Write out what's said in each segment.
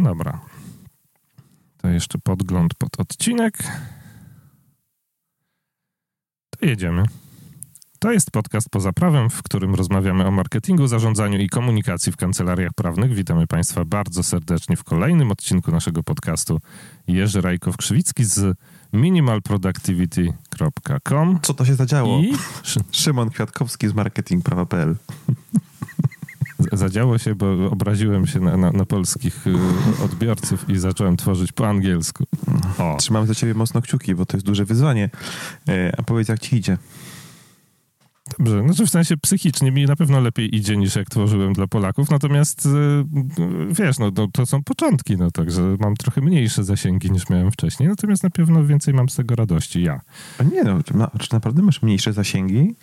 No dobra. To jeszcze podgląd pod odcinek. To jedziemy. To jest podcast Poza Prawem, w którym rozmawiamy o marketingu, zarządzaniu i komunikacji w kancelariach prawnych. Witamy Państwa bardzo serdecznie w kolejnym odcinku naszego podcastu. Jerzy Rajkow-Krzywicki z minimalproductivity.com. Co to się zadziało? I Szymon Kwiatkowski z marketingprawa.pl. zadziało się, bo obraziłem się na, na, na polskich y, odbiorców i zacząłem tworzyć po angielsku. O, Trzymam za ciebie mocno kciuki, bo to jest duże wyzwanie. E, A powiedz, jak ci idzie? Dobrze, znaczy w sensie psychicznie mi na pewno lepiej idzie niż jak tworzyłem dla Polaków, natomiast y, wiesz, no, no to są początki, no także mam trochę mniejsze zasięgi niż miałem wcześniej, natomiast na pewno więcej mam z tego radości, ja. A nie no, czy, ma, czy naprawdę masz mniejsze zasięgi?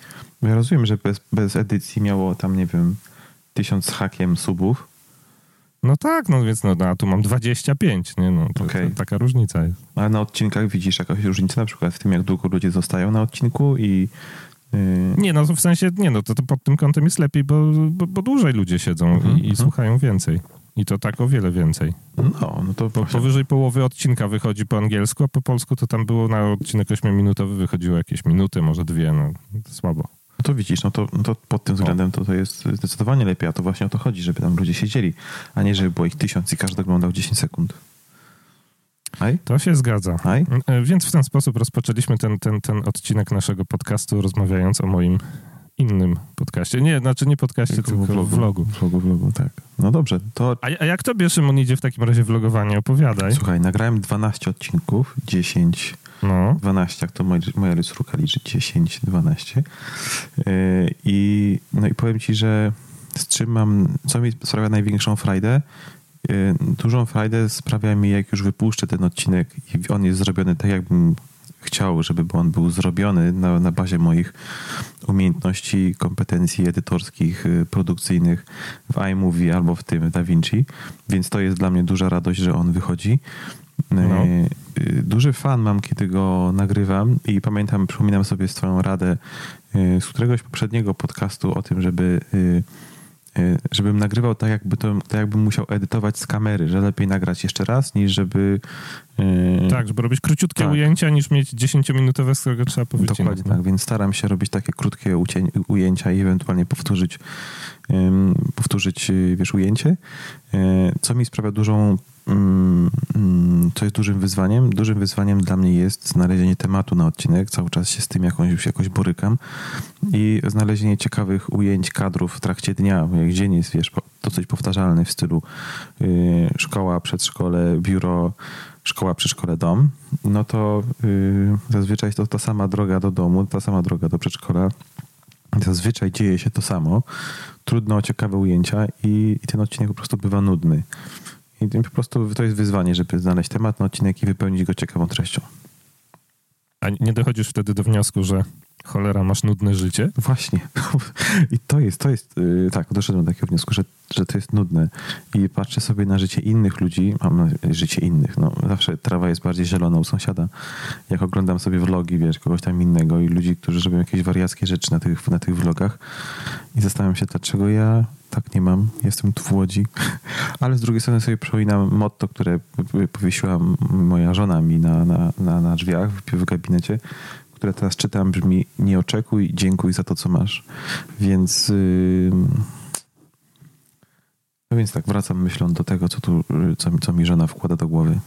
Bo ja rozumiem, że bez, bez edycji miało tam, nie wiem, tysiąc z hakiem subów. No tak, no więc no, no a tu mam 25, nie no, to, Okej. to, taka różnica jest. A na odcinkach widzisz jakąś różnicę, na przykład w tym, jak długo ludzie zostają na odcinku i... y, Nie, no w sensie, nie no, to, to pod tym kątem jest lepiej, bo, bo, bo dłużej ludzie siedzą Mhm, i, i mhm. słuchają więcej. I to tak o wiele więcej. No, no to... Po, powyżej połowy odcinka wychodzi po angielsku, a po polsku to tam było na odcinek 8-minutowy wychodziło jakieś minuty, może dwie, no słabo. No to widzisz, no to, no to pod tym względem to, to jest zdecydowanie lepiej, a to właśnie o to chodzi, żeby tam ludzie siedzieli, a nie żeby było ich tysiąc i każdy oglądał 10 sekund. Aj? To się zgadza. Aj? E, Więc w ten sposób rozpoczęliśmy ten, ten, ten odcinek naszego podcastu, rozmawiając o moim innym podcaście. Nie, znaczy nie podcaście, tylko, vlogu. Vlogu, vlogu, tak. No dobrze, to A, a jak tobie, Szymon, idzie w takim razie vlogowanie? Opowiadaj. słuchaj, nagrałem 12 odcinków, 10, No. 12. 12, jak to moja, moja lysruka liczy, 10, 12. Yy, I, no i powiem ci, że z czym mam, co mi sprawia największą frajdę? Yy, Dużą frajdę sprawia mi, jak już wypuszczę ten odcinek i on jest zrobiony tak, jakbym chciał, żeby on był zrobiony na, na bazie moich umiejętności, kompetencji edytorskich, y, produkcyjnych w iMovie albo w tym DaVinci, więc to jest dla mnie duża radość, że on wychodzi. No. Y, y, Duży fan mam, kiedy go nagrywam i pamiętam, przypominam sobie swoją radę y, z któregoś poprzedniego podcastu o tym, żeby y, żebym nagrywał tak, jakby to, tak jakbym musiał edytować z kamery, że lepiej nagrać jeszcze raz, niż żeby... y, Tak, żeby robić króciutkie Tak. ujęcia, niż mieć 10-minutowe, z którego trzeba powycinać. Dokładnie tak, więc staram się robić takie krótkie ucień, ujęcia i ewentualnie powtórzyć, ym, powtórzyć wiesz, ujęcie, y, co mi sprawia dużą, co jest dużym wyzwaniem. Dużym wyzwaniem dla mnie jest znalezienie tematu na odcinek, cały czas się z tym jakąś, jakoś borykam i znalezienie ciekawych ujęć, kadrów w trakcie dnia, jak dzień jest, wiesz, dosyć powtarzalny w stylu y, szkoła, przedszkole, biuro, szkoła, przedszkole, dom, no to y, zazwyczaj to ta sama droga do domu, ta sama droga do przedszkola. Zazwyczaj dzieje się to samo. Trudno o ciekawe ujęcia i, i ten odcinek po prostu bywa nudny. I po prostu to jest wyzwanie, żeby znaleźć temat na odcinek i wypełnić go ciekawą treścią. A nie dochodzisz wtedy do wniosku, że cholera, masz nudne życie? Właśnie. I to jest, to jest, yy, tak, doszedłem do takiego wniosku, że, że to jest nudne. I patrzę sobie na życie innych ludzi, mam na życie innych, no zawsze trawa jest bardziej zielona u sąsiada. Jak oglądam sobie vlogi, wiesz, kogoś tam innego i ludzi, którzy robią jakieś wariackie rzeczy na tych, na tych vlogach i zastanawiam się, dlaczego ja tak nie mam, jestem tu w Łodzi. Ale z drugiej strony sobie przypominam motto, które powiesiła moja żona mi na, na, na, na drzwiach w gabinecie, które teraz czytam, brzmi nie oczekuj, dziękuj za to, co masz. Więc yy, no więc tak, wracam myślą do tego, co, tu, co, co mi żona wkłada do głowy.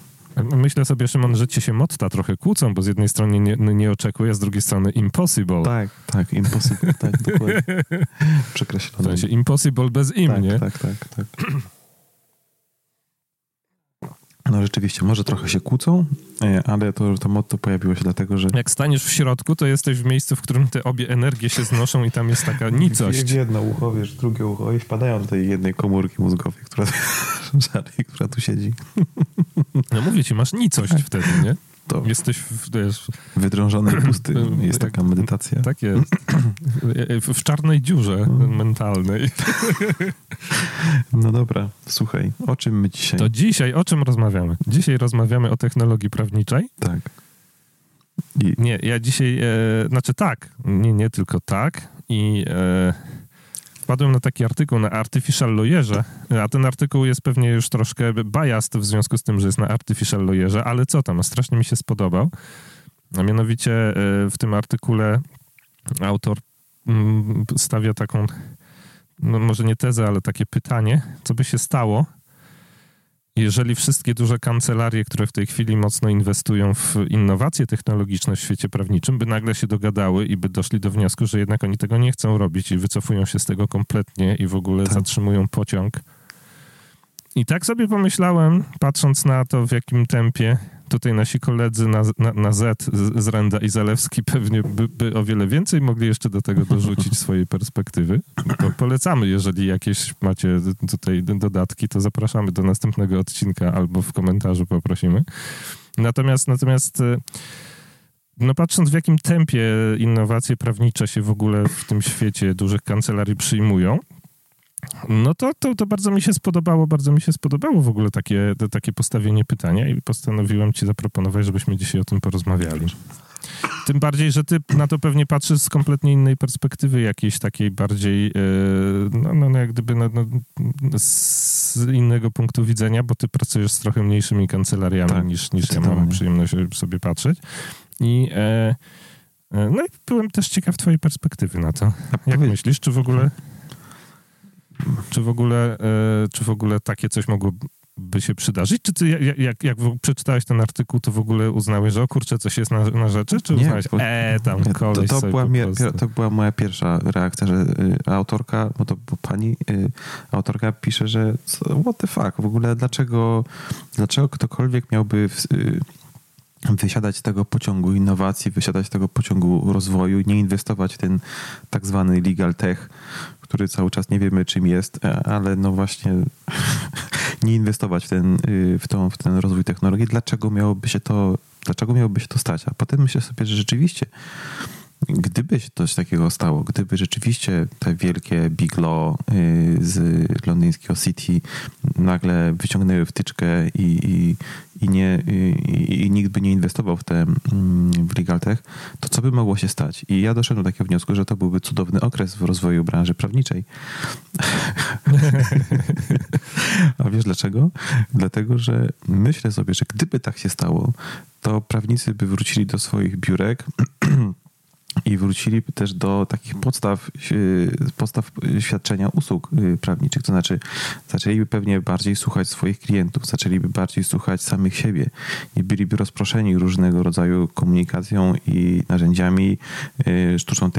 Myślę sobie, Szymon, że ci się motta trochę kłócą, bo z jednej strony nie, nie oczekuję, a z drugiej strony impossible. Tak, tak, impossible, tak, dokładnie. W Przekreślone. sensie impossible bez im, tak, nie? tak, tak, tak. No rzeczywiście, może trochę się kłócą, e, ale to, to motto pojawiło się dlatego, że Jak staniesz w środku, to jesteś w miejscu, w którym te obie energie się znoszą i tam jest taka nicość. W jedno ucho, wiesz, drugie ucho i wpadają do tej jednej komórki mózgowej, która, która tu siedzi. No mówię ci, masz nicość wtedy, nie? To Jesteś w, wiesz, wydrążonej pusty jest taka medytacja. tak jest. W, w czarnej dziurze mentalnej. No dobra, słuchaj, o czym my dzisiaj? To dzisiaj o czym rozmawiamy? Dzisiaj rozmawiamy o technologii prawniczej. Tak. I, Nie, ja dzisiaj, e, znaczy tak, nie, nie tylko tak. I e, wpadłem na taki artykuł na Artificial Lawyerze, a ten artykuł jest pewnie już troszkę biased w związku z tym, że jest na Artificial Lawyerze, ale co tam, strasznie mi się spodobał. A mianowicie e, w tym artykule autor mm, stawia taką, no może nie tezę, ale takie pytanie, co by się stało, jeżeli wszystkie duże kancelarie, które w tej chwili mocno inwestują w innowacje technologiczne w świecie prawniczym, by nagle się dogadały i by doszli do wniosku, że jednak oni tego nie chcą robić i wycofują się z tego kompletnie i w ogóle tak. zatrzymują pociąg. I tak sobie pomyślałem, patrząc na to, w jakim tempie tutaj nasi koledzy na, na, na Z z Renda i Zalewski pewnie by, by, o wiele więcej mogli jeszcze do tego dorzucić swojej perspektywy. To polecamy, jeżeli jakieś macie tutaj dodatki, to zapraszamy do następnego odcinka albo w komentarzu poprosimy. Natomiast, natomiast e, no patrząc w jakim tempie innowacje prawnicze się w ogóle w tym świecie dużych kancelarii przyjmują, no to, to, to bardzo mi się spodobało, bardzo mi się spodobało w ogóle takie, to, takie postawienie pytania i postanowiłem ci zaproponować, żebyśmy dzisiaj o tym porozmawiali. Tym bardziej, że ty na to pewnie patrzysz z kompletnie innej perspektywy, jakiejś takiej bardziej, yy, no, no, no jak gdyby no, no, z innego punktu widzenia, bo ty pracujesz z trochę mniejszymi kancelariami tak, niż, niż ja mam przyjemność sobie patrzeć. I, e, e, no i byłem też ciekaw twojej perspektywy na to. Jak myślisz, czy w ogóle czy w ogóle, e, czy w ogóle takie coś mogłoby się przydarzyć? Czy ty, jak, jak, przeczytałeś ten artykuł, to w ogóle uznałeś, że o kurczę, coś jest na, na rzeczy? Czy nie, bo, e, tam koleś to, to, była to była moja pierwsza reakcja, że y, autorka, bo to bo pani y, autorka pisze, że what the fuck, w ogóle dlaczego, dlaczego ktokolwiek miałby... W, y, wysiadać z tego pociągu innowacji, wysiadać z tego pociągu rozwoju, nie inwestować w ten tak zwany legal tech, który cały czas nie wiemy czym jest, e, ale no właśnie nie inwestować w ten, y, w, tą, w ten rozwój technologii, dlaczego miałoby się to, dlaczego miałoby się to stać? A potem myślę sobie, że rzeczywiście Gdyby się coś takiego stało, gdyby rzeczywiście te wielkie big law y, z londyńskiego City nagle wyciągnęły wtyczkę i, i, i, nie, i, i nikt by nie inwestował w te mm, w legal tech, to co by mogło się stać? I ja doszedłem do takiego wniosku, że to byłby cudowny okres w rozwoju branży prawniczej. A wiesz dlaczego? Dlatego, że myślę sobie, że gdyby tak się stało, to prawnicy by wrócili do swoich biurek i wrócili też do takich podstaw, podstaw świadczenia usług y, prawniczych. To znaczy, zaczęliby pewnie bardziej słuchać swoich klientów, zaczęliby bardziej słuchać samych siebie. Nie byliby rozproszeni różnego rodzaju komunikacją i narzędziami, y, sztuczną,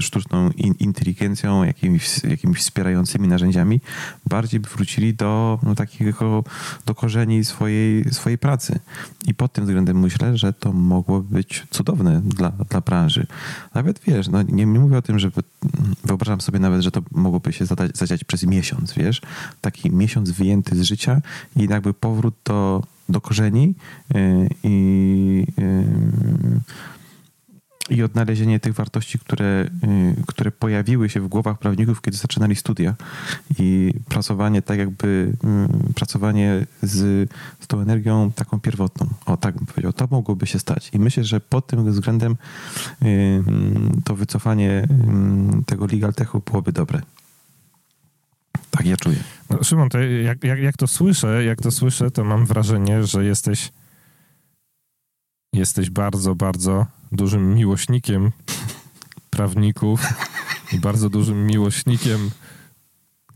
sztuczną inteligencją, jakimiś, jakimiś wspierającymi narzędziami. Bardziej by wrócili do no, takiego, do korzeni swojej, swojej pracy. I pod tym względem myślę, że to mogłoby być cudowne dla, dla branży. Nawet wiesz, no nie, nie mówię o tym, że wyobrażam sobie nawet, że to mogłoby się zadać, zadziać przez miesiąc, wiesz? Taki miesiąc wyjęty z życia i jakby powrót do, do korzeni yy, i yy, i odnalezienie tych wartości, które, y, które pojawiły się w głowach prawników, kiedy zaczynali studia. I pracowanie tak jakby, y, pracowanie z, z tą energią taką pierwotną. O, tak bym powiedział. To mogłoby się stać. I myślę, że pod tym względem y, to wycofanie tego legal techu byłoby dobre. Tak ja czuję. No, Szymon, to jak, jak, jak to słyszę, jak to słyszę, to mam wrażenie, że jesteś jesteś bardzo, bardzo dużym miłośnikiem prawników i bardzo dużym miłośnikiem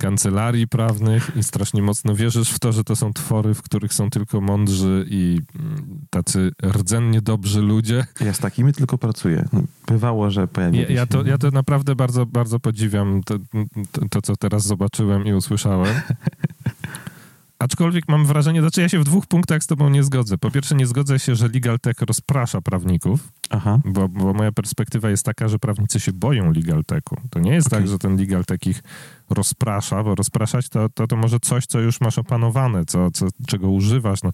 kancelarii prawnych i strasznie mocno wierzysz w to, że to są twory, w których są tylko mądrzy i mm, tacy rdzennie dobrzy ludzie. Ja z takimi tylko pracuję. Bywało, że pojawiło ja, ja, to, ja to naprawdę bardzo, bardzo podziwiam to, to, to, co teraz zobaczyłem i usłyszałem. Aczkolwiek mam wrażenie, znaczy ja się w dwóch punktach z tobą nie zgodzę. Po pierwsze nie zgodzę się, że Legal Tech rozprasza prawników, Aha. Bo, bo moja perspektywa jest taka, że prawnicy się boją Legal Techu. To nie jest okay. tak, że ten Legal Tech ich rozprasza, bo rozpraszać to, to, to może coś, co już masz opanowane, co, co, czego używasz. No,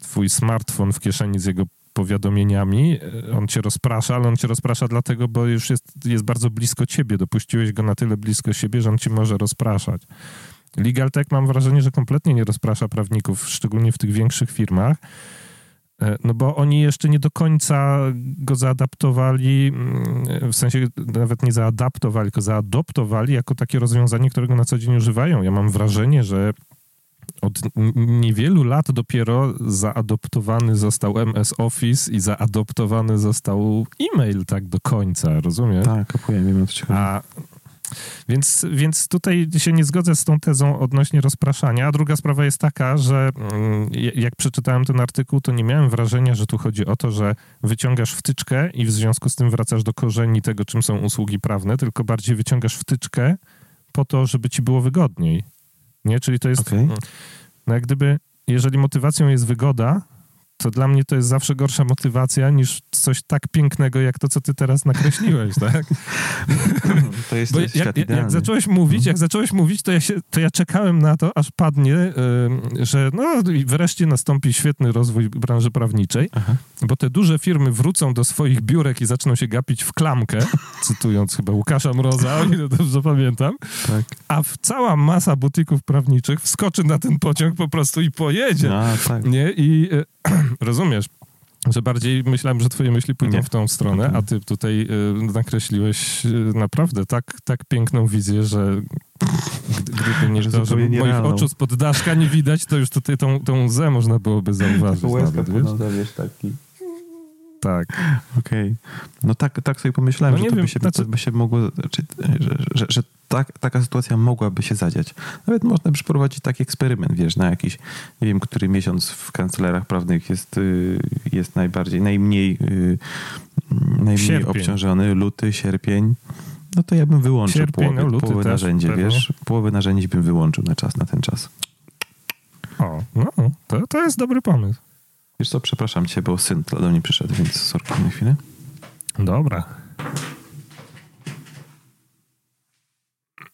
twój smartfon w kieszeni z jego powiadomieniami, e, on cię rozprasza, ale on cię rozprasza dlatego, bo już jest, jest bardzo blisko ciebie. Dopuściłeś go na tyle blisko siebie, że on ci może rozpraszać. Legal Tech mam wrażenie, że kompletnie nie rozprasza prawników, szczególnie w tych większych firmach. E, no bo oni jeszcze nie do końca go zaadaptowali, mm, w sensie nawet nie zaadaptowali, tylko zaadoptowali jako takie rozwiązanie, którego na co dzień używają. Ja mam wrażenie, że od niewielu lat dopiero zaadoptowany został MS Office i zaadoptowany został e-mail tak do końca, rozumiem? Tak, kapuję, wiem o co A więc, więc tutaj się nie zgodzę z tą tezą odnośnie rozpraszania. A druga sprawa jest taka, że mm, jak przeczytałem ten artykuł, to nie miałem wrażenia, że tu chodzi o to, że wyciągasz wtyczkę i w związku z tym wracasz do korzeni tego, czym są usługi prawne, tylko bardziej wyciągasz wtyczkę po to, żeby ci było wygodniej. Nie? Czyli to jest. Okay. No jak gdyby, jeżeli motywacją jest wygoda, to dla mnie to jest zawsze gorsza motywacja niż coś tak pięknego, jak to, co ty teraz nakreśliłeś, tak? To jest Bo jak, jak, jak, zacząłeś mówić, jak zacząłeś mówić, to ja, się, to ja czekałem na to, aż padnie, że no wreszcie nastąpi świetny rozwój branży prawniczej, Aha. bo te duże firmy wrócą do swoich biurek i zaczną się gapić w klamkę, cytując chyba Łukasza Mroza, o ile dobrze pamiętam, tak. a cała masa butików prawniczych wskoczy na ten pociąg po prostu i pojedzie. A, tak. Nie? I yy, rozumiesz, że bardziej myślałem, że twoje myśli pójdą nie. w tą stronę, a ty tutaj y, nakreśliłeś y, naprawdę tak, tak piękną wizję, że gdyby nie to, że moich oczu spod daszka nie widać, to już tutaj tą, tą łzę można byłoby zauważyć. Łezka wiesz? taki... Tak. Okej. Okay. No tak, tak sobie pomyślałem, no że to wiem, by, się, znaczy... by się mogło, że, że, że, że tak, taka sytuacja mogłaby się zadziać. Nawet można przeprowadzić taki eksperyment, wiesz, na jakiś, nie wiem, który miesiąc w kancelarach prawnych jest, y, jest najbardziej, najmniej, y, najmniej sierpień. obciążony, luty, sierpień. No to ja bym wyłączył sierpień, połowę, no, połowę narzędzi, pewnie. wiesz, połowę narzędzi bym wyłączył na czas, na ten czas. O, no, to, to jest dobry pomysł. Wiesz co, przepraszam cię, bo syn do mnie przyszedł, więc sorki na chwilę. Dobra.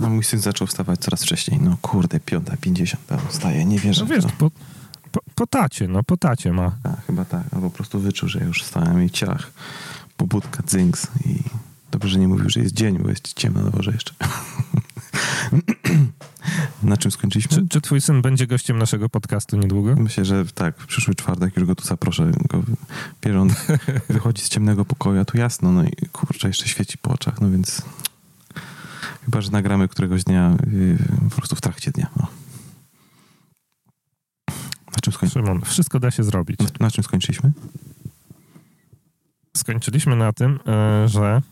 No mój syn zaczął wstawać coraz wcześniej. No kurde, piąta, pięćdziesiąt, wstaje, nie wierzę. No wiesz, po, po, po, tacie, no po tacie ma. A, chyba tak, albo po prostu wyczuł, że już wstałem i ciach, pobudka, dzynks i dobrze, że nie mówił, że jest dzień, bo jest ciemno na dworze jeszcze. na czym skończyliśmy? Czy, czy, twój syn będzie gościem naszego podcastu niedługo? Myślę, że tak. W przyszły czwartek już go tu zaproszę. Go, pieron wychodzi z ciemnego pokoju, a tu jasno, no i kurczę, jeszcze świeci po oczach, no więc Chyba, że nagramy któregoś dnia yy, po prostu w trakcie dnia. No. Na czym skończyliśmy? Szymon, wszystko da się zrobić. Na, na czym skończyliśmy? Skończyliśmy na tym, yy, że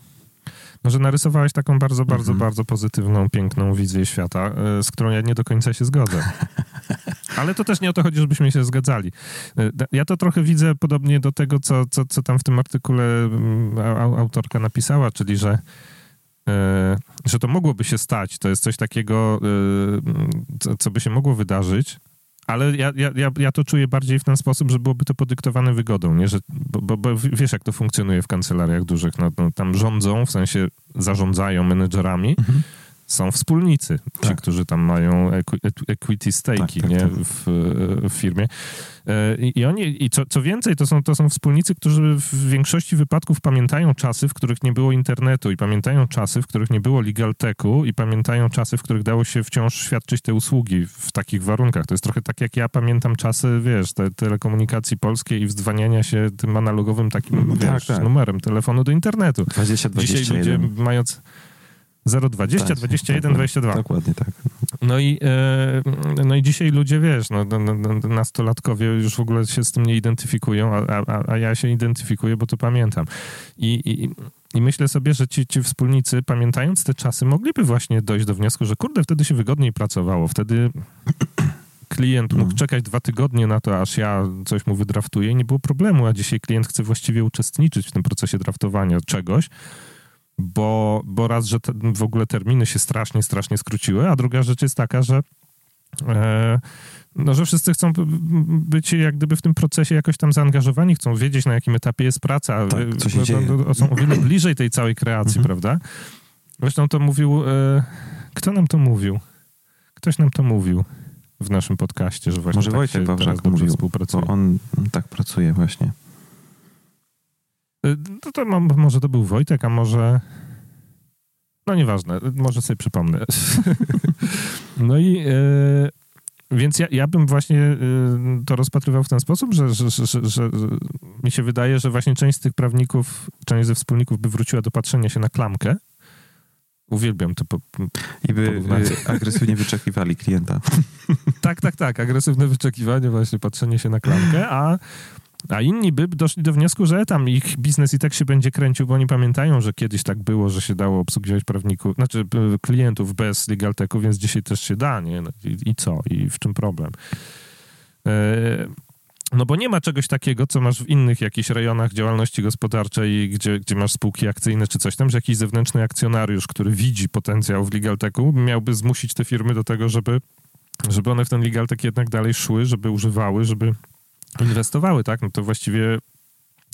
no, że narysowałeś taką bardzo, bardzo, mm -hmm. bardzo pozytywną, piękną wizję świata, yy, z którą ja nie do końca się zgodzę. Ale to też nie o to chodzi, żebyśmy się zgadzali. Y, ja to trochę widzę podobnie do tego, co, co, co tam w tym artykule mm, autorka napisała, czyli że E, że to mogłoby się stać. To jest coś takiego, e, co by się mogło wydarzyć, ale ja, ja, ja to czuję bardziej w ten sposób, że byłoby to podyktowane wygodą, nie? Że, bo, bo, bo wiesz, jak to funkcjonuje w kancelariach dużych. No, no, tam rządzą, w sensie zarządzają menedżerami, mhm są wspólnicy, ci, tak. którzy tam mają equity stake'i tak, tak, nie? Tak. W, w, firmie. E, I oni, i co, co więcej, to są, to są wspólnicy, którzy w większości wypadków pamiętają czasy, w których nie było internetu i pamiętają czasy, w których nie było legal techu i pamiętają czasy, w których dało się wciąż świadczyć te usługi w takich warunkach. To jest trochę tak, jak ja pamiętam czasy, wiesz, te, telekomunikacji polskiej i wdzwaniania się tym analogowym takim, no, wiesz, tak, tak. numerem telefonu do internetu. 20, 21. Dzisiaj ludzie mając 020, tak, 21, 22. Dokładnie tak. No i, e, no i dzisiaj ludzie, wiesz, no, no, no, nastolatkowie już w ogóle się z tym nie identyfikują, a, a, a ja się identyfikuję, bo to pamiętam. I, i, i myślę sobie, że ci, ci wspólnicy, pamiętając te czasy, mogliby właśnie dojść do wniosku, że kurde, wtedy się wygodniej pracowało, wtedy klient mógł czekać dwa tygodnie na to, aż ja coś mu wydraftuję i nie było problemu, a dzisiaj klient chce właściwie uczestniczyć w tym procesie draftowania czegoś, bo, bo raz, że te, w ogóle terminy się strasznie, strasznie skróciły, a druga rzecz jest taka, że e, no, że wszyscy chcą być jak gdyby w tym procesie jakoś tam zaangażowani, chcą wiedzieć na jakim etapie jest praca, tak, co się dzieje. Są o wiele bliżej tej całej kreacji, mhm. prawda? Zresztą to mówił, e, kto nam to mówił? Ktoś nam to mówił w naszym podcaście, że właśnie Może tak Wojciech Wawrzak mówił, współpracuje. Bo on tak pracuje właśnie. No to mam, może to był Wojtek, a może... No nieważne, może sobie przypomnę. no i... E, więc ja, ja bym właśnie e, to rozpatrywał w ten sposób, że, że, że, że, że mi się wydaje, że właśnie część z tych prawników, część ze wspólników by wróciła do patrzenia się na klamkę, Uwielbiam to. Po, I by y, agresywnie wyczekiwali klienta. tak, tak, tak. Agresywne wyczekiwanie, właśnie patrzenie się na klamkę, a, a inni by doszli do wniosku, że tam ich biznes i tak się będzie kręcił, bo oni pamiętają, że kiedyś tak było, że się dało obsługiwać prawników, znaczy klientów bez legalteku, więc dzisiaj też się da, nie? No I, I, co? I w czym problem? E, no bo nie ma czegoś takiego, co masz w innych jakichś rejonach działalności gospodarczej, gdzie, gdzie masz spółki akcyjne czy coś tam, że jakiś zewnętrzny akcjonariusz, który widzi potencjał w legaltechu, miałby zmusić te firmy do tego, żeby, żeby one w ten legaltek jednak dalej szły, żeby używały, żeby inwestowały, tak? No to właściwie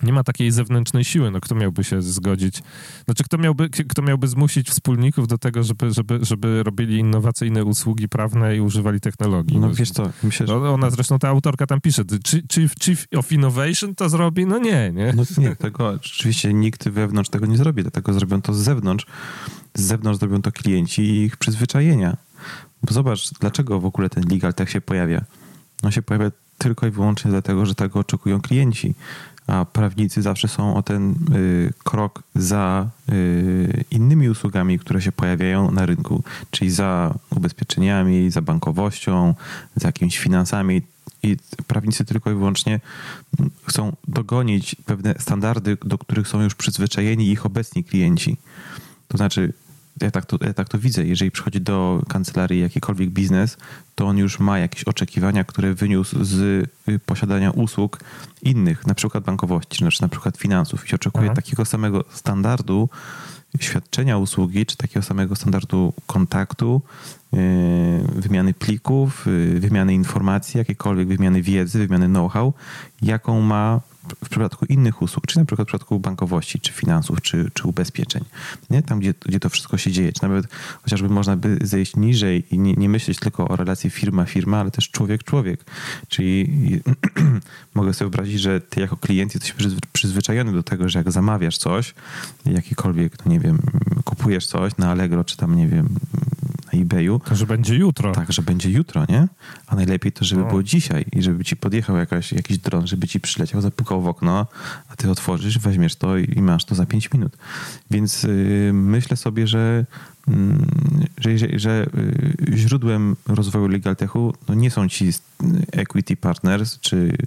nie ma takiej zewnętrznej siły. No, kto miałby się zgodzić? Znaczy, kto miałby, kto miałby zmusić wspólników do tego, żeby, żeby, żeby robili innowacyjne usługi prawne i używali technologii? No, no wiesz co, myślę, że... Ona zresztą, ta autorka tam pisze, chief, chief of Innovation to zrobi? No nie, nie? No nie, tego oczywiście nikt wewnątrz tego nie zrobi, dlatego zrobią to z zewnątrz. Z zewnątrz zrobią to klienci i ich przyzwyczajenia. Bo zobacz, dlaczego w ogóle ten legal tak się pojawia. On się pojawia tylko i wyłącznie dlatego, że tego oczekują klienci a prawnicy zawsze są o ten y, krok za y, innymi usługami, które się pojawiają na rynku, czyli za ubezpieczeniami, za bankowością, za jakimiś finansami. I prawnicy tylko i wyłącznie chcą dogonić pewne standardy, do których są już przyzwyczajeni ich obecni klienci. To znaczy, ja tak, to, ja tak to widzę. Jeżeli przychodzi do kancelarii jakikolwiek biznes, to on już ma jakieś oczekiwania, które wyniósł z y, posiadania usług innych, na przykład bankowości, czy na przykład finansów i oczekuje Aha. takiego samego standardu świadczenia usługi, czy takiego samego standardu kontaktu, y, wymiany plików, y, wymiany informacji, jakiejkolwiek wymiany wiedzy, wymiany know-how, jaką ma w przypadku innych usług, czy na przykład w przypadku bankowości, czy finansów, czy, czy ubezpieczeń, nie? tam gdzie, gdzie to wszystko się dzieje, czy nawet chociażby można by zejść niżej i nie, nie myśleć tylko o relacji firma-firma, ale też człowiek-człowiek, czyli mogę sobie wyobrazić, że ty jako klient jesteś przyzwyczajony do tego, że jak zamawiasz coś, jakikolwiek, no nie wiem, kupujesz coś na Allegro, czy tam, nie wiem, eBayu. To, że będzie jutro. Tak, że będzie jutro, nie? A najlepiej to, żeby no. było dzisiaj i żeby ci podjechał jakaś, jakiś dron, żeby ci przyleciał, zapukał w okno, a ty otworzysz, weźmiesz to i, masz to za 5 minut. Więc yy, myślę sobie, że że, że, że, y, źródłem rozwoju LegalTechu no nie są ci equity partners czy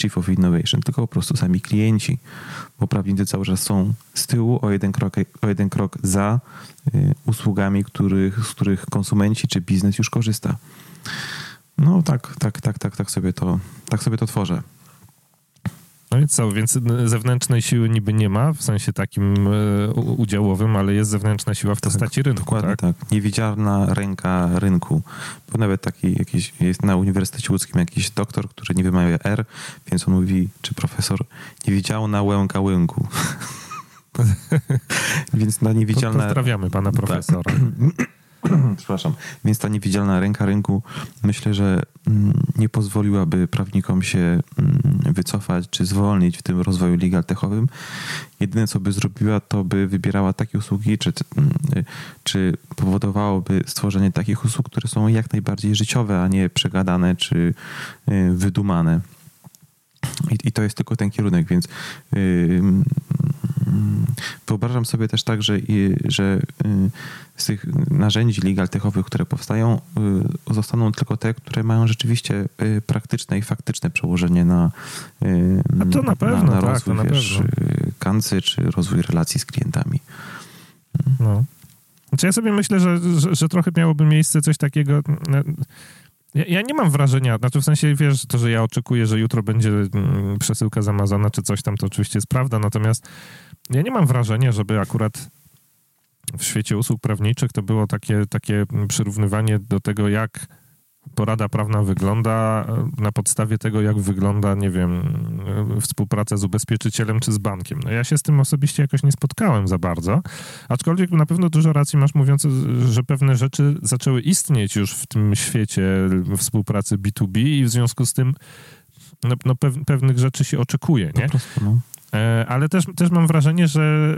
chief of innovation, tylko po prostu sami klienci, bo prawnicy cały czas są z tyłu o jeden krok, o jeden krok za y, usługami, których, z których konsumenci czy biznes już korzysta. No tak, tak, tak, tak, tak sobie to, tak sobie to tworzę. No i co, więc zewnętrznej siły niby nie ma, w sensie takim e, udziałowym, ale jest zewnętrzna siła w postaci tak, rynku. Dokładnie tak? tak. Niewidzialna ręka rynku. Bo nawet taki jakiś, jest na Uniwersytecie Łódzkim jakiś doktor, który nie wymawia R, więc on mówi, czy profesor, niewidzialna łęka łęku. więc na niewidzialna... Pozdrawiamy pana profesora. Przepraszam. Więc ta niewidzialna ręka rynku myślę, że mm, nie pozwoliłaby prawnikom się mm, wycofać czy zwolnić w tym rozwoju legal techowym. Jedyne, co by zrobiła, to by wybierała takie usługi, czy, mm, czy powodowałoby stworzenie takich usług, które są jak najbardziej życiowe, a nie przegadane czy y, wydumane. I, I, to jest tylko ten kierunek, więc yy, wyobrażam sobie też tak, że, że yy, z tych narzędzi legal techowych, które powstają, yy, zostaną tylko te, które mają rzeczywiście y, praktyczne i faktyczne przełożenie na, y, A to na, pewno, na, na tak, rozwój tak, wiesz, y, kancy czy rozwój relacji z klientami. No. Znaczy ja sobie myślę, że, że, że trochę miałoby miejsce coś takiego Ja, ja, nie mam wrażenia, znaczy w sensie, wiesz, to, że ja oczekuję, że jutro będzie mm, przesyłka z Amazona czy coś tam, to oczywiście jest prawda, natomiast ja nie mam wrażenia, żeby akurat w świecie usług prawniczych to było takie, takie przyrównywanie do tego, jak porada prawna wygląda e, na podstawie tego, jak wygląda, nie wiem, e, współpraca z ubezpieczycielem czy z bankiem. No ja się z tym osobiście jakoś nie spotkałem za bardzo, aczkolwiek na pewno dużo racji masz mówiąc, że pewne rzeczy zaczęły istnieć już w tym świecie współpracy B2B i w związku z tym no, no pewnych rzeczy się oczekuje, nie? No. E, ale też, też mam wrażenie, że,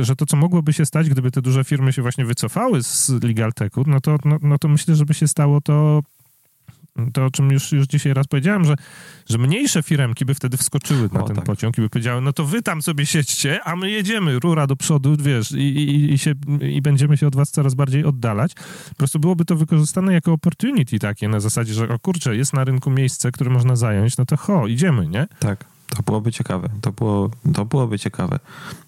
że to, co mogłoby się stać, gdyby te duże firmy się właśnie wycofały z LegalTechu, no to, no, no to myślę, żeby się stało to to o czym już, już dzisiaj raz powiedziałem, że, że mniejsze firemki by wtedy wskoczyły na o, ten tak. pociąg i by powiedziały, no to wy tam sobie siedźcie, a my jedziemy, rura do przodu, wiesz, i, i, i, się, i będziemy się od was coraz bardziej oddalać. Po prostu byłoby to wykorzystane jako opportunity takie, na zasadzie, że o kurczę, jest na rynku miejsce, które można zająć, no to ho, idziemy, nie? Tak. To byłoby ciekawe. To, było, to byłoby ciekawe.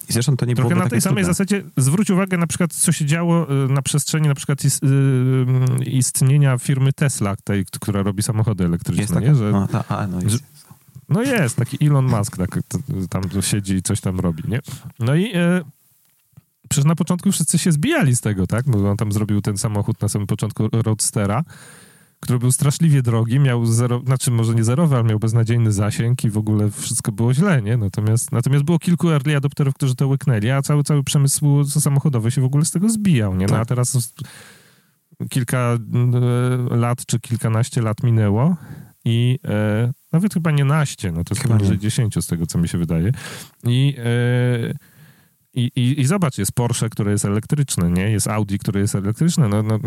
I zresztą to nie Trochę byłoby na tej samej trudne. zasadzie zwróć uwagę na przykład, co się działo y, na przestrzeni na przykład y, istnienia firmy Tesla, tej, która robi samochody elektryczne. Jest taka? nie? Że, no, ta, a, no jest. Że, no jest, taki Elon Musk tak, tam siedzi i coś tam robi, nie? No i e, przecież na początku wszyscy się zbijali z tego, tak? Bo on tam zrobił ten samochód na samym początku Roadstera, który był straszliwie drogi, miał zero, znaczy może nie zerowy, ale miał beznadziejny zasięg i w ogóle wszystko było źle, nie? Natomiast, natomiast było kilku early adopterów, którzy to łyknęli, a cały, cały przemysł samochodowy się w ogóle z tego zbijał, nie? No a tak. teraz kilka e, lat czy kilkanaście lat minęło i e, nawet chyba nie naście, no to jest poniżej dziesięciu z tego, co mi się wydaje. I e, i, i, I zobacz, jest Porsche, które jest elektryczne, nie? Jest Audi, które jest elektryczne. No, no,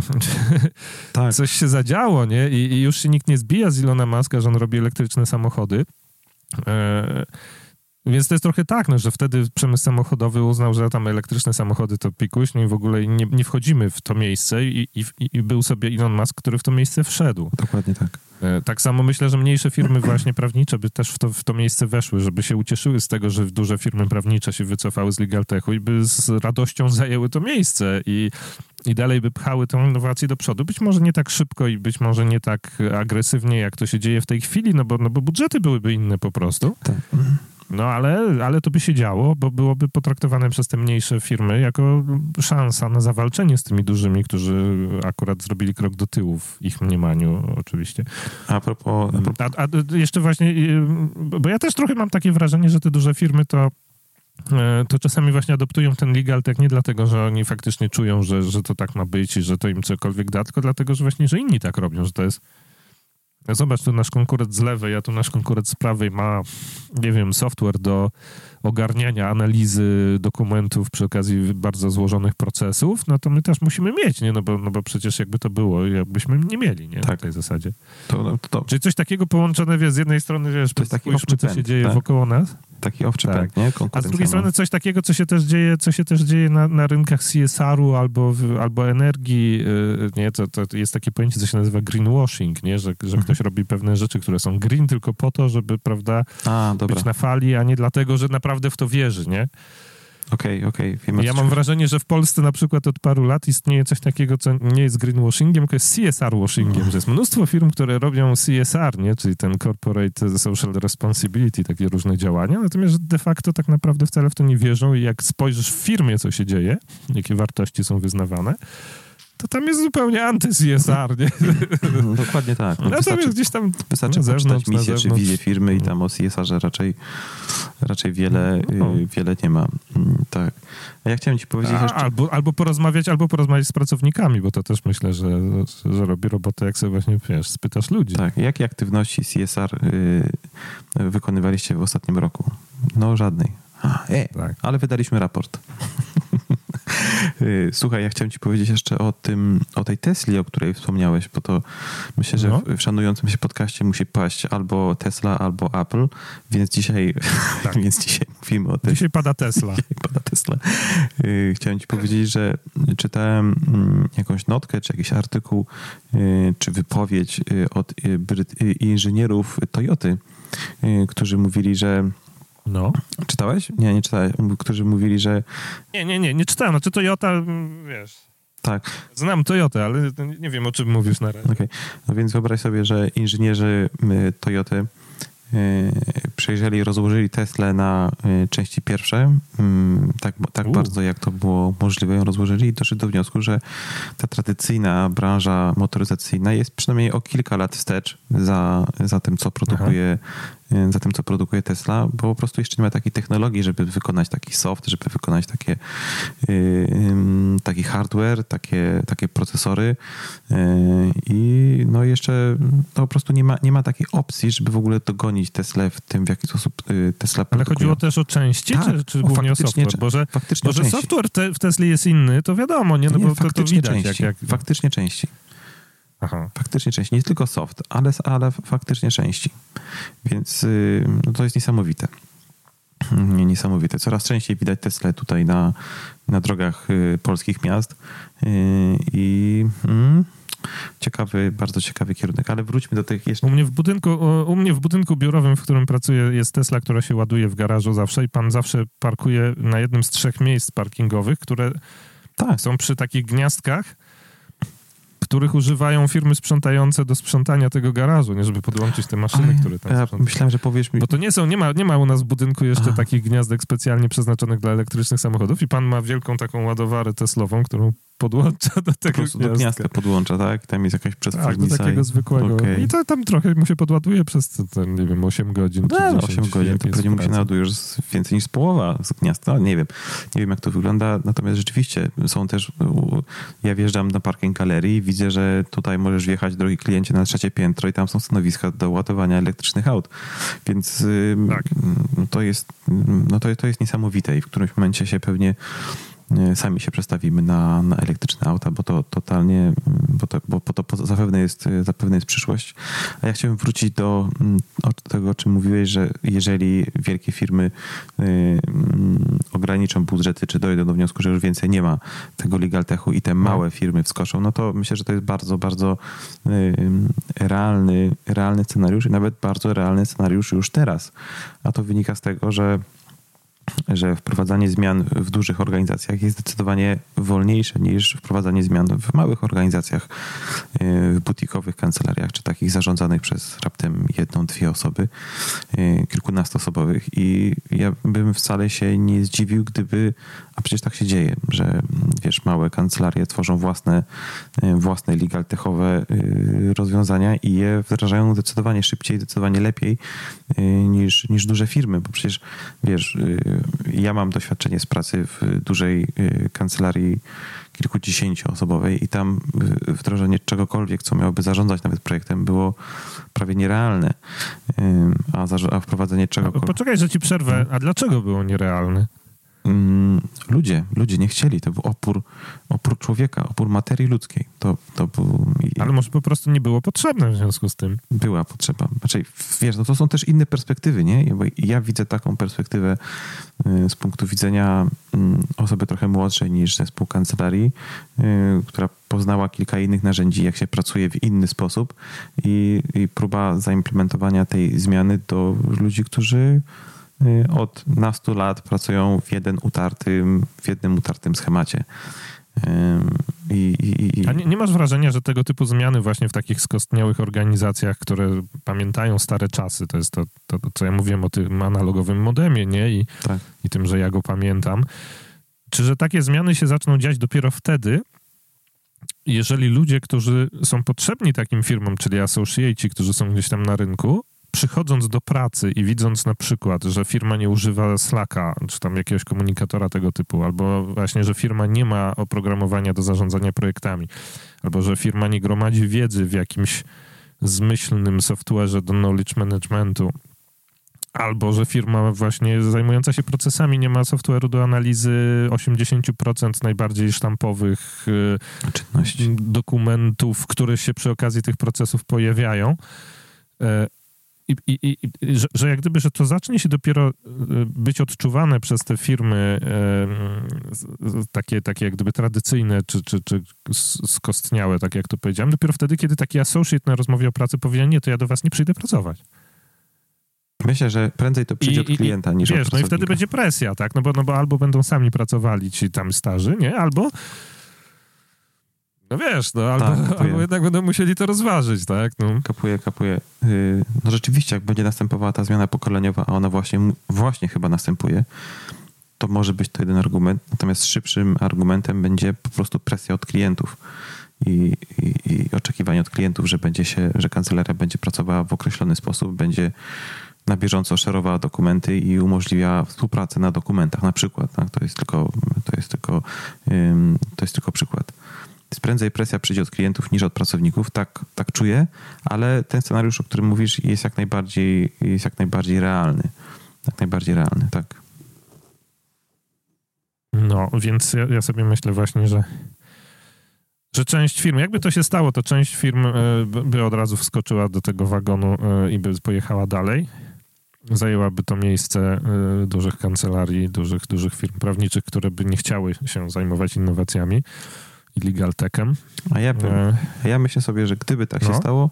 tak. Coś się zadziało, nie? I, I, już się nikt nie zbija z Ilona Maska, że on robi elektryczne samochody. E, więc to jest trochę tak, no, że wtedy przemysł samochodowy uznał, że tam elektryczne samochody to pikuś, no i w ogóle nie, nie wchodzimy w to miejsce i, i, i był sobie Elon Musk, który w to miejsce wszedł. Dokładnie tak. E, tak samo myślę, że mniejsze firmy właśnie prawnicze by też w to, w to miejsce weszły, żeby się ucieszyły z tego, że duże firmy prawnicze się wycofały z LegalTechu i by z radością zajęły to miejsce i, i dalej by pchały tę innowację do przodu. Być może nie tak szybko i być może nie tak agresywnie, jak to się dzieje w tej chwili, no bo, no bo budżety byłyby inne po prostu. Tak. No ale, ale to by się działo, bo byłoby potraktowane przez te mniejsze firmy jako szansa na zawalczenie z tymi dużymi, którzy akurat zrobili krok do tyłu w ich mniemaniu oczywiście. A propos... A, propos... a, a jeszcze właśnie, bo ja też trochę mam takie wrażenie, że te duże firmy to e, to czasami właśnie adoptują ten legal tak nie dlatego, że oni faktycznie czują, że, że to tak ma być i że to im cokolwiek da, tylko dlatego, że właśnie, że inni tak robią, że to jest Zobacz, tu nasz konkurent z lewej, a tu nasz konkurent z prawej ma, nie wiem, software do ogarniania analizy dokumentów przy okazji bardzo złożonych procesów, no to my też musimy mieć, nie? No bo, no bo przecież jakby to było, jakbyśmy nie mieli, nie? Tak. Na tej zasadzie. To, to, to. Czyli coś takiego połączone, wiesz, z jednej strony, wiesz, to jest taki co się dzieje tak? wokoło nas. Taki owczy tak. nie? A z drugiej strony coś takiego, co się też dzieje, co się też dzieje na, na rynkach CSR-u albo, albo energii, yy, nie? To, to jest takie pojęcie, co się nazywa greenwashing, nie? Że, że mhm. ktoś robi pewne rzeczy, które są green tylko po to, żeby, prawda, a, być na fali, a nie dlatego, że naprawdę w to wierzy, nie? Okej, okay, okej. Okay. Ja mam wrażenie, że w Polsce na przykład od paru lat istnieje coś takiego, co nie jest greenwashingiem, tylko jest CSR-washingiem, że jest mnóstwo firm, które robią CSR, nie? czyli ten Corporate Social Responsibility, takie różne działania, natomiast de facto tak naprawdę wcale w to nie wierzą i jak spojrzysz w firmie, co się dzieje, jakie wartości są wyznawane, to tam jest zupełnie anty-CSR, nie? No, dokładnie tak. No, wystarczy, gdzieś tam wystarczy poczytać misję czy wizję firmy i tam o CSR-ze raczej, raczej wiele, no. y, wiele nie ma. Mm, tak. A ja chciałem ci powiedzieć A, jeszcze... Albo, albo porozmawiać, albo porozmawiać z pracownikami, bo to też myślę, że, że robi robotę, jak sobie właśnie, wiesz, spytasz ludzi. Tak. Jakie aktywności CSR y, wykonywaliście w ostatnim roku? No żadnej. A, e, tak. Ale wydaliśmy raport. Y, słuchaj, ja chciałem ci powiedzieć jeszcze o tym, o tej Tesli, o której wspomniałeś, bo to myślę, że no. w, w szanującym się podcaście musi paść albo Tesla, albo Apple, więc dzisiaj, tak. więc dzisiaj mówimy o tym. Dzisiaj pada Tesla. Dzisiaj pada Tesla. Y, chciałem ci powiedzieć, że czytałem mm, jakąś notkę, czy jakiś artykuł, y, czy wypowiedź od inżynierów Toyoty, którzy mówili, że no. Czytałeś? Nie, nie czytałeś. Którzy mówili, że... Nie, nie, nie, nie czytałem. Znaczy Toyota, mm, wiesz... Tak. Znam Toyotę, ale nie wiem, o czym mówisz na razie. Okay. No więc wyobraź sobie, że inżynierzy y, Toyoty y, przejrzeli, rozłożyli Tesla na y, części pierwsze, mm, tak, tak bardzo jak to było możliwe, ją rozłożyli i doszli do wniosku, że ta tradycyjna branża motoryzacyjna jest przynajmniej o kilka lat wstecz za, za tym, co produkuje Aha za tym, co produkuje Tesla, bo po prostu jeszcze nie ma takiej technologii, żeby wykonać taki soft, żeby wykonać takie, yy, taki hardware, takie, takie procesory yy, i no jeszcze to po prostu nie ma, nie ma takiej opcji, żeby w ogóle dogonić Tesla w tym, w jaki sposób Tesla Ale produkuje. chodziło też o części, tak, czy, czy głównie o software? Bo że, faktycznie bo, że software te, w Tesla jest inny, to wiadomo, nie? No nie, bo to, to widać. Części, jak, jak... Faktycznie części. Aha. Faktycznie części, nie tylko soft, ale, ale faktycznie części. Więc yy, no to jest niesamowite. Nie, niesamowite. Coraz częściej widać Tesla tutaj na, na drogach y, polskich miast y, i y, ciekawy, bardzo ciekawy kierunek. Ale wróćmy do tych jeszcze. U mnie w budynku, u mnie w budynku biurowym, w którym pracuję, jest Tesla, która się ładuje w garażu zawsze i pan zawsze parkuje na jednym z trzech miejsc parkingowych, które tak. są przy takich gniazdkach których używają firmy sprzątające do sprzątania tego garażu, nie żeby podłączyć te maszyny, które tam ja sprzątają. Myślałem, że powiesz mi... Bo to nie są, nie ma, nie ma u nas w budynku jeszcze takich gniazdek specjalnie przeznaczonych dla elektrycznych samochodów i pan ma wielką taką ładowarę Teslową, którą podłącza do tego po do gniazdka podłącza, tak? Tam jest jakaś przetwornica. Tak, do takiego i... zwykłego. Okay. I to tam trochę mu się podładuje przez ten, nie wiem, 8 godzin. No, 10, 8 godzin, to pewnie mu się naładuje już więcej niż połowa z gniazda. Nie wiem. Nie wiem, jak to wygląda. Natomiast rzeczywiście są też... Ja wjeżdżam na parking galerii i widzę, że tutaj możesz wjechać, drogi kliencie, na trzecie piętro i tam są stanowiska do ładowania elektrycznych aut. Więc tak. to jest no to, to jest niesamowite i w którymś momencie się pewnie sami się przestawimy na, na elektryczne auta, bo to totalnie, bo to, bo to zapewne jest, zapewne jest przyszłość. A ja chciałbym wrócić do, mm, do tego, o czym mówiłeś, że jeżeli wielkie firmy y, y, ograniczą budżety, czy dojdą do wniosku, że już więcej nie ma tego legal techu i te no. małe firmy wskoczą, no to myślę, że to jest bardzo, bardzo y, realny, realny scenariusz i nawet bardzo realny scenariusz już teraz. A to wynika z tego, że że wprowadzanie zmian w dużych organizacjach jest zdecydowanie wolniejsze niż wprowadzanie zmian w małych organizacjach, e, w butikowych kancelariach, czy takich zarządzanych przez raptem jedną, dwie osoby, e, kilkunastoosobowych. I ja bym wcale się nie zdziwił, gdyby, a przecież tak się dzieje, że wiesz, małe kancelarie tworzą własne, e, własne legal techowe rozwiązania i je wdrażają zdecydowanie szybciej, zdecydowanie lepiej niż, niż duże firmy, bo przecież wiesz, ja mam doświadczenie z pracy w dużej kancelarii kilkudziesięcioosobowej i tam wdrożenie czegokolwiek, co miałoby zarządzać nawet projektem, było prawie nierealne. A, a wprowadzenie czegokolwiek... Poczekaj, że ci przerwę. A dlaczego było nierealne? Mm, ludzie, ludzie nie chcieli. To był opór, opór człowieka, opór materii ludzkiej. To, to był... Ale może po prostu nie było potrzebne w związku z tym. Była potrzeba. Znaczy, wiesz, no to są też inne perspektywy, nie? Bo ja widzę taką perspektywę y, z punktu widzenia mm, osoby trochę młodszej niż zespół kancelarii, y, która poznała kilka innych narzędzi, jak się pracuje w inny sposób i, i próba zaimplementowania tej zmiany do ludzi, którzy od nastu lat pracują w, jeden utartym, w jednym utartym schemacie. I, i, i... A nie, nie, masz wrażenia, że tego typu zmiany właśnie w takich skostniałych organizacjach, które pamiętają stare czasy, to jest to, to, to co ja mówiłem o tym analogowym modemie, nie? I, tak. I tym, że ja go pamiętam. Czy że takie zmiany się zaczną dziać dopiero wtedy, jeżeli ludzie, którzy są potrzebni takim firmom, czyli associaci, którzy są gdzieś tam na rynku, przychodząc do pracy i widząc na przykład, że firma nie używa Slacka, czy tam jakiegoś komunikatora tego typu, albo właśnie, że firma nie ma oprogramowania do zarządzania projektami, albo że firma nie gromadzi wiedzy w jakimś zmyślnym software'ze do knowledge managementu, albo że firma właśnie zajmująca się procesami nie ma software'u do analizy 80% najbardziej sztampowych y, Czynności. dokumentów, które się przy okazji tych procesów pojawiają. I, i, i że, że, jak gdyby, że to zacznie się dopiero e, być odczuwane przez te firmy e, takie, takie jak gdyby tradycyjne, czy, czy, czy skostniałe, tak jak to powiedziałem, dopiero wtedy, kiedy taki associate na rozmowie o pracy powiedział, nie, to ja do was nie przyjdę pracować. Myślę, że prędzej to przyjdzie I, od klienta niż wiesz, od No i wtedy będzie presja, tak? No bo, no bo albo będą sami pracowali ci tam starzy, nie? Albo No wiesz, no albo, tak, albo jednak będą musieli to rozważyć, tak? No. Kapuję, kapuję. Yy, no rzeczywiście, jak będzie następowała ta zmiana pokoleniowa, a ona właśnie, właśnie chyba następuje, to może być to jeden argument. Natomiast szybszym argumentem będzie po prostu presja od klientów i, i, i oczekiwanie od klientów, że będzie się, że kancelaria będzie pracowała w określony sposób, będzie na bieżąco szerowała dokumenty i umożliwia współpracę na dokumentach na przykład. Tak? To, jest tylko, to, jest tylko, to jest tylko przykład. Prędzej presja przyjdzie od klientów niż od pracowników, tak, tak czuję, ale ten scenariusz, o którym mówisz, jest jak najbardziej, jest jak najbardziej realny. Jak najbardziej realny, tak. No, więc ja, ja sobie myślę właśnie, że że część firm, jakby to się stało, to część firm e, by od razu wskoczyła do tego wagonu e, i by pojechała dalej. Zajęłaby to miejsce e, dużych kancelarii, dużych, dużych firm prawniczych, które by nie chciały się zajmować innowacjami i legal techem. A ja, a ja myślę sobie, że gdyby tak no. się stało,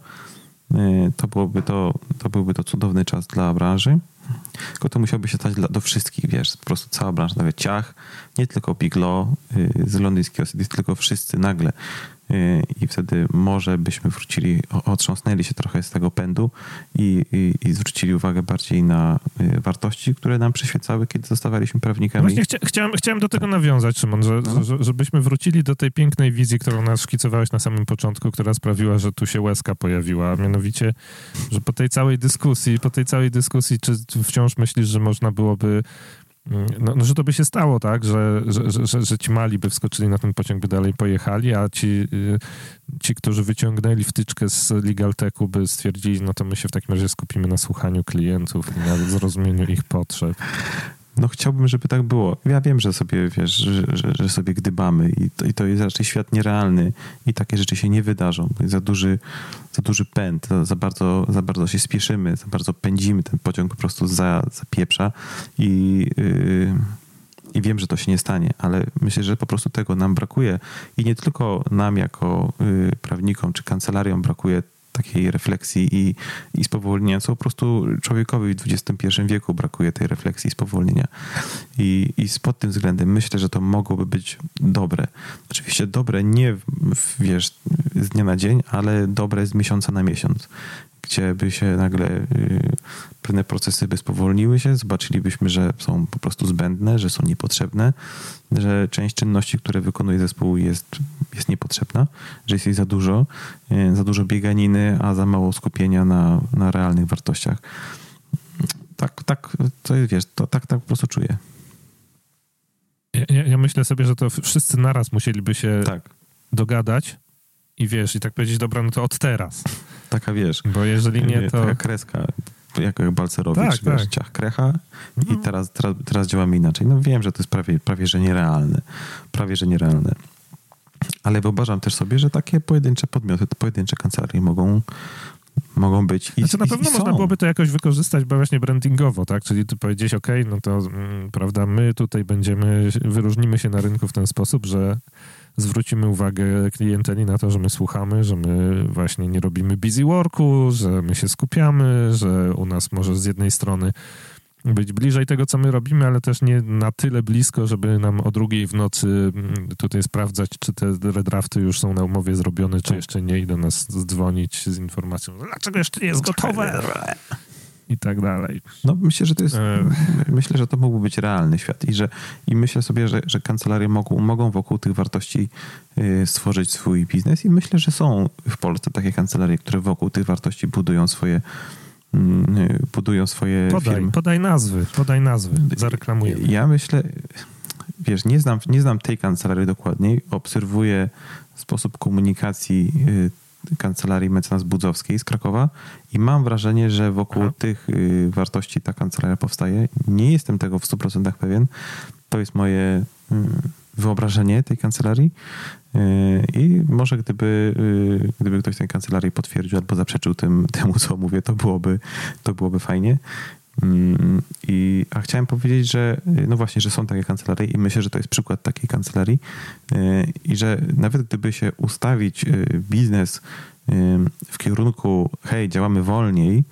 to byłoby to, to byłby to cudowny czas dla branży. Tylko to musiałoby się stać dla, do wszystkich, wiesz, po prostu cała branża, nawet ciach, nie tylko Piglo y, z londyńskiego City, tylko wszyscy nagle i wtedy może byśmy wrócili, otrząsnęli się trochę z tego pędu i, i, i zwrócili uwagę bardziej na y, wartości, które nam przyświecały, kiedy zostawaliśmy prawnikami. Właśnie chcia, chciałem, chciałem do tego nawiązać, Szymon, że, no. że, żebyśmy wrócili do tej pięknej wizji, którą nas szkicowałeś na samym początku, która sprawiła, że tu się łezka pojawiła, mianowicie, że po tej całej dyskusji, po tej całej dyskusji, czy wciąż myślisz, że można byłoby no, no, że to by się stało, tak, że, że, że, że, ci mali by wskoczyli na ten pociąg, by dalej pojechali, a ci, y, ci którzy wyciągnęli wtyczkę z Legal Techu, by stwierdzili, no to my się w takim razie skupimy na słuchaniu klientów i na zrozumieniu ich potrzeb. No chciałbym, żeby tak było. Ja wiem, że sobie, wiesz, że, że, że sobie gdybamy i to, i to, jest raczej świat nierealny i takie rzeczy się nie wydarzą. Za duży, za duży pęd, za bardzo, za bardzo się spieszymy, za bardzo pędzimy, ten pociąg po prostu za, zapieprza i... Yy, i wiem, że to się nie stanie, ale myślę, że po prostu tego nam brakuje i nie tylko nam jako y, prawnikom czy kancelariom brakuje takiej refleksji i, i spowolnienia, co po prostu człowiekowi w XXI wieku brakuje tej refleksji i spowolnienia. I, i pod tym względem myślę, że to mogłoby być dobre. Oczywiście dobre nie, wiesz, z dnia na dzień, ale dobre z miesiąca na miesiąc gdzie by się nagle y, pewne procesy by spowolniły się, zobaczylibyśmy, że są po prostu zbędne, że są niepotrzebne, że część czynności, które wykonuje zespół jest, jest niepotrzebna, że jest jej za dużo, y, za dużo bieganiny, a za mało skupienia na, na realnych wartościach. Tak, tak, to jest, wiesz, to tak, tak po prostu czuję. Ja, ja myślę sobie, że to wszyscy naraz musieliby się tak. dogadać i wiesz, i tak powiedzieć, dobra, no to od teraz. Taka wiesz. Bo jeżeli nie, to... Taka kreska, jak, Balcerowicz, tak, wiesz, tak. ciach krecha i mhm. teraz, teraz, teraz działamy inaczej. No wiem, że to jest prawie, prawie że nierealne. Prawie, że nierealne. Ale wyobrażam też sobie, że takie pojedyncze podmioty, pojedyncze kancelarie mogą mogą być i Znaczy na pewno można byłoby to jakoś wykorzystać bo właśnie brandingowo, tak? Czyli tu powiedzieć, ok, no to mm, prawda, my tutaj będziemy, wyróżnimy się na rynku w ten sposób, że zwrócimy uwagę klienteli na to, że my słuchamy, że my właśnie nie robimy busy worku, że my się skupiamy, że u nas może z jednej strony być bliżej tego, co my robimy, ale też nie na tyle blisko, żeby nam o drugiej w nocy mm, tutaj sprawdzać, czy te redrafty już są na umowie zrobione, czy tak. jeszcze nie i do nas dzwonić z informacją, dlaczego jeszcze nie jest gotowe i tak dalej. No myślę, że to jest, e... myślę, że to mógłby być realny świat i że i myślę sobie, że, że kancelarie mogą, mogą wokół tych wartości y, stworzyć swój biznes i myślę, że są w Polsce takie kancelarie, które wokół tych wartości budują swoje mm, y, budują swoje podaj, firmy. Podaj nazwy, podaj nazwy, zareklamujemy. Ja myślę, wiesz, nie znam, nie znam tej kancelarii dokładniej, obserwuję sposób komunikacji y, kancelarii mecenas Budzowskiej z Krakowa i mam wrażenie, że wokół Aha. tych y, wartości ta kancelaria powstaje. Nie jestem tego w 100% pewien. To jest moje y, wyobrażenie tej kancelarii y, i może gdyby, gdyby ktoś tej kancelarii potwierdził albo zaprzeczył tym, temu, co mówię, to byłoby, to byłoby fajnie. Mm, I, a chciałem powiedzieć, że no właśnie, że są takie kancelarie i myślę, że to jest przykład takiej kancelarii y, i że nawet gdyby się ustawić y, biznes y, w kierunku hej, działamy wolniej,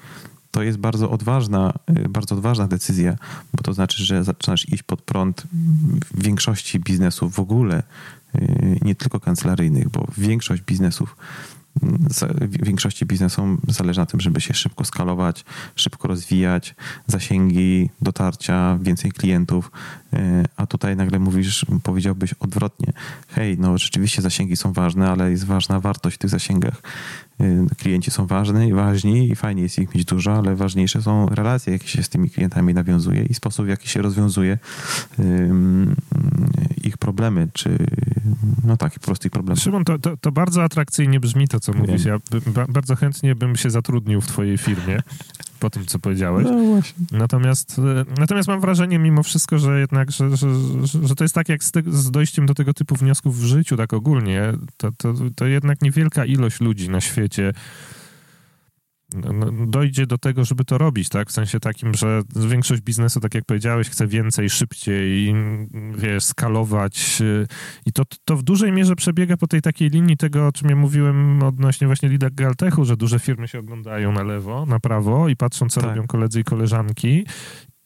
to jest bardzo odważna, bardzo odważna decyzja, bo to znaczy, że zaczynasz iść pod prąd w większości biznesów w ogóle nie tylko kancelaryjnych, bo większość biznesów większości biznesom zależy na tym, żeby się szybko skalować, szybko rozwijać, zasięgi, dotarcia, więcej klientów, e, a tutaj nagle mówisz, powiedziałbyś odwrotnie. Hej, no rzeczywiście zasięgi są ważne, ale jest ważna wartość w tych zasięgach. E, klienci są ważni i ważni i fajnie jest ich mieć dużo, ale ważniejsze są relacje, jakie się z tymi klientami nawiązuje i sposób, w jaki się rozwiązuje ich problemy, czy no tak, po prostu ich problemy. Szymon, to, to, to bardzo atrakcyjnie brzmi to, co mówisz. Ja bardzo chętnie bym się zatrudnił w twojej firmie po tym, co powiedziałeś. No właśnie. Natomiast, e, natomiast mam wrażenie mimo wszystko, że jednak, że, że, że, to jest tak jak z, te, z, dojściem do tego typu wniosków w życiu, tak ogólnie, to, to, to jednak niewielka ilość ludzi na świecie dojdzie do tego, żeby to robić, tak? W sensie takim, że większość biznesu, tak jak powiedziałeś, chce więcej, szybciej, wiesz, skalować i to, to w dużej mierze przebiega po tej takiej linii tego, o czym ja mówiłem odnośnie właśnie Legal Techu, że duże firmy się oglądają na lewo, na prawo i patrzą, co tak. robią koledzy i koleżanki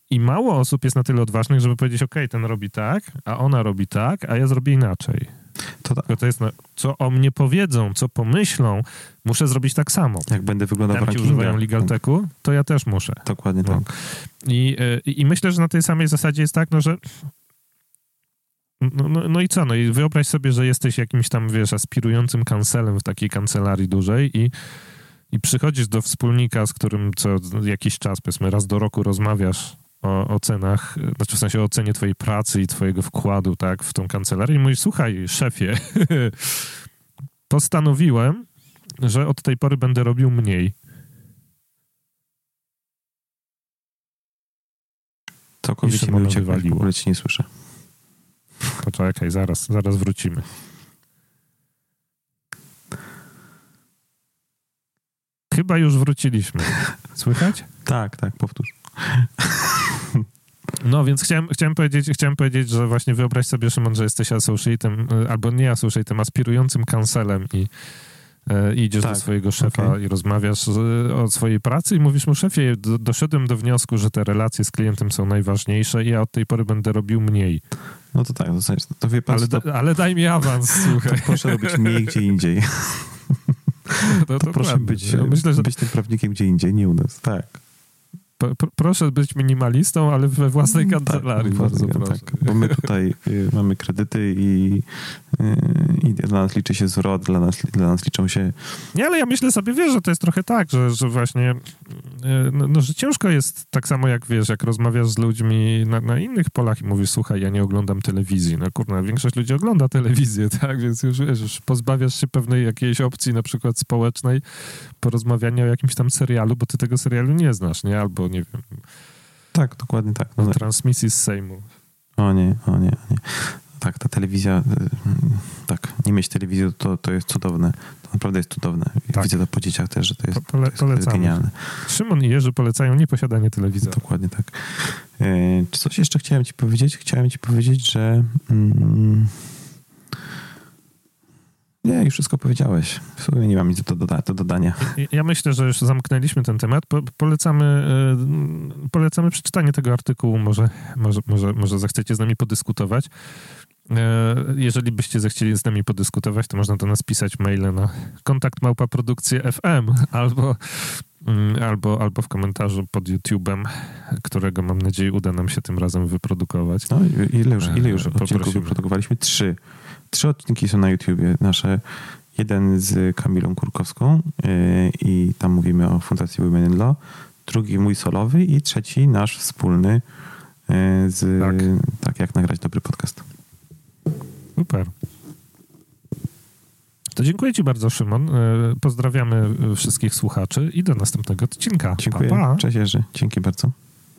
i mało osób jest na tyle odważnych, żeby powiedzieć, ok, ten robi tak, a ona robi tak, a ja zrobię inaczej. To, tak. to jest, co o mnie powiedzą, co pomyślą, muszę zrobić tak samo. Jak będę wyglądał w rankingach. używają LegalTechu, to ja też muszę. Dokładnie no. tak. I, y, I myślę, że na tej samej zasadzie jest tak, no, że no, no, no, i co? No i wyobraź sobie, że jesteś jakimś tam, wiesz, aspirującym kancelem w takiej kancelarii dużej i, i przychodzisz do wspólnika, z którym co jakiś czas, powiedzmy raz do roku rozmawiasz o, o cenach, znaczy w sensie o cenie twojej pracy i twojego wkładu, tak, w tą kancelarię i mówisz, słuchaj, szefie, postanowiłem, że od tej pory będę robił mniej. Całkowicie mi uciekło, w ogóle ci nie słyszę. Poczekaj, zaraz, zaraz wrócimy. Chyba już wróciliśmy. Słychać? tak, tak, powtórz. No, więc chciałem, chciałem, powiedzieć, chciałem powiedzieć, że właśnie wyobraź sobie, Szymon, że jesteś associate'em, y, albo nie associate'em, aspirującym kancelem i e, idziesz tak, do swojego szefa okay. i rozmawiasz o swojej pracy i mówisz mu, szefie, do, doszedłem do wniosku, że te relacje z klientem są najważniejsze i ja od tej pory będę robił mniej. No to tak, to, to wie pan... Ale, to, ale daj mi awans, słuchaj. proszę robić mniej gdzie indziej. No, to, to proszę być, myślę, że... być tym prawnikiem gdzie indziej, nie u nas. Tak proszę być minimalistą, ale we własnej mm, tak, kancelarii. Tak, bardzo proszę. Tak, bo my tutaj y, mamy kredyty i, y, i dla nas liczy się zwrot, dla nas, dla nas liczą się... Nie, ale ja myślę sobie, wiesz, że to jest trochę tak, że, że właśnie, y, no, no, że ciężko jest tak samo jak, wiesz, jak rozmawiasz z ludźmi na, na, innych polach i mówisz, słuchaj, ja nie oglądam telewizji. No kurna, większość ludzi ogląda telewizję, tak, więc już, wiesz, już pozbawiasz się pewnej jakiejś opcji na przykład społecznej porozmawiania o jakimś tam serialu, bo ty tego serialu nie znasz, nie? Albo nie wiem. Tak, dokładnie tak. No, transmisji z Sejmu. O nie, o nie, o nie. Tak, ta telewizja, y, tak, nie mieć telewizji to, to jest cudowne. To naprawdę jest cudowne. Tak. Widzę to po dzieciach też, że to jest, Pole, to jest genialne. Szymon i Jerzy polecają nieposiadanie telewizora. Dokładnie tak. E, czy coś jeszcze chciałem ci powiedzieć? Chciałem ci powiedzieć, że... Mm, nie, już wszystko powiedziałeś. W sumie nie mam nic do, doda do dodania. Ja myślę, że już zamknęliśmy ten temat. Po, polecamy, e, polecamy przeczytanie tego artykułu. Może, może, może, może zechcecie z nami podyskutować. E, jeżeli byście zechcieli z nami podyskutować, to można do nas pisać maile na kontakt FM albo, mm, albo, albo w komentarzu pod YouTube'em, którego mam nadzieję uda nam się tym razem wyprodukować. No, ile już, ile już odcinków wyprodukowaliśmy? Trzy. Trzy odcinki są na YouTubie nasze. Jeden z Kamilą Kurkowską yy, i tam mówimy o Fundacji Women in Law. Drugi mój solowy i trzeci nasz wspólny yy, z tak. tak jak nagrać dobry podcast. Super. To dziękuję Ci bardzo, Szymon. Yy, pozdrawiamy wszystkich słuchaczy i do następnego odcinka. Dziękuję. Pa, pa. Cześć Jerzy. Dzięki bardzo.